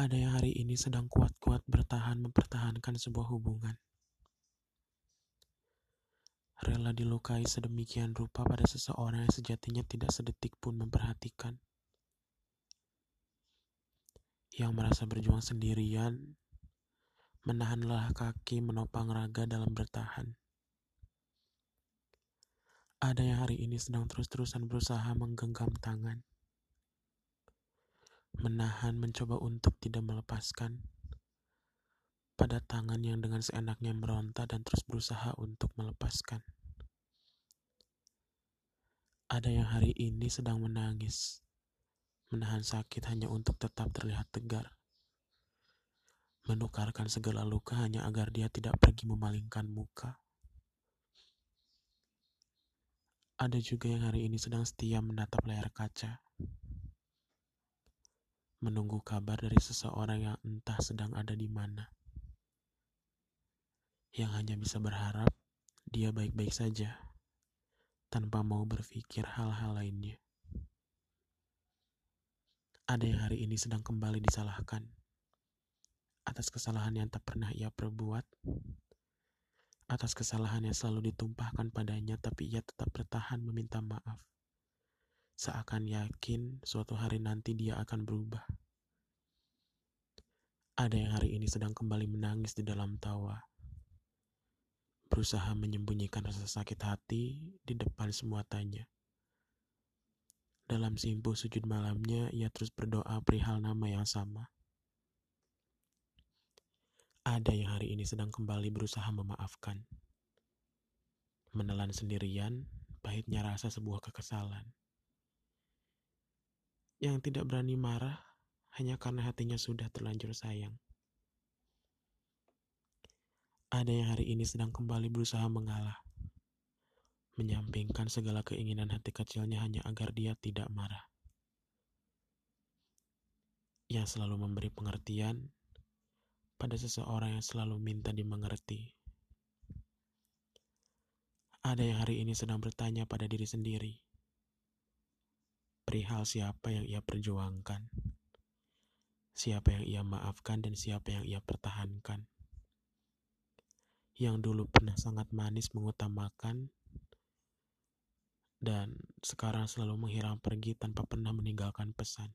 Ada yang hari ini sedang kuat-kuat bertahan mempertahankan sebuah hubungan. Rela dilukai sedemikian rupa pada seseorang yang sejatinya tidak sedetik pun memperhatikan. Yang merasa berjuang sendirian, menahan lelah kaki menopang raga dalam bertahan. Ada yang hari ini sedang terus-terusan berusaha menggenggam tangan. Menahan mencoba untuk tidak melepaskan pada tangan yang dengan seenaknya meronta dan terus berusaha untuk melepaskan. Ada yang hari ini sedang menangis, menahan sakit hanya untuk tetap terlihat tegar. Menukarkan segala luka hanya agar dia tidak pergi memalingkan muka. Ada juga yang hari ini sedang setia menatap layar kaca. Menunggu kabar dari seseorang yang entah sedang ada di mana. Yang hanya bisa berharap dia baik-baik saja, tanpa mau berpikir hal-hal lainnya. Ada yang hari ini sedang kembali disalahkan atas kesalahan yang tak pernah ia perbuat atas kesalahan yang selalu ditumpahkan padanya, tapi ia tetap bertahan meminta maaf. Seakan yakin suatu hari nanti dia akan berubah. Ada yang hari ini sedang kembali menangis di dalam tawa, berusaha menyembunyikan rasa sakit hati di depan semua tanya. Dalam simpuh sujud malamnya, ia terus berdoa perihal nama yang sama. Ada yang hari ini sedang kembali berusaha memaafkan. Menelan sendirian, pahitnya rasa sebuah kekesalan. Yang tidak berani marah hanya karena hatinya sudah terlanjur sayang. Ada yang hari ini sedang kembali berusaha mengalah. Menyampingkan segala keinginan hati kecilnya hanya agar dia tidak marah. Yang selalu memberi pengertian pada seseorang yang selalu minta dimengerti. Ada yang hari ini sedang bertanya pada diri sendiri, perihal siapa yang ia perjuangkan, siapa yang ia maafkan, dan siapa yang ia pertahankan. Yang dulu pernah sangat manis mengutamakan, dan sekarang selalu menghilang pergi tanpa pernah meninggalkan pesan.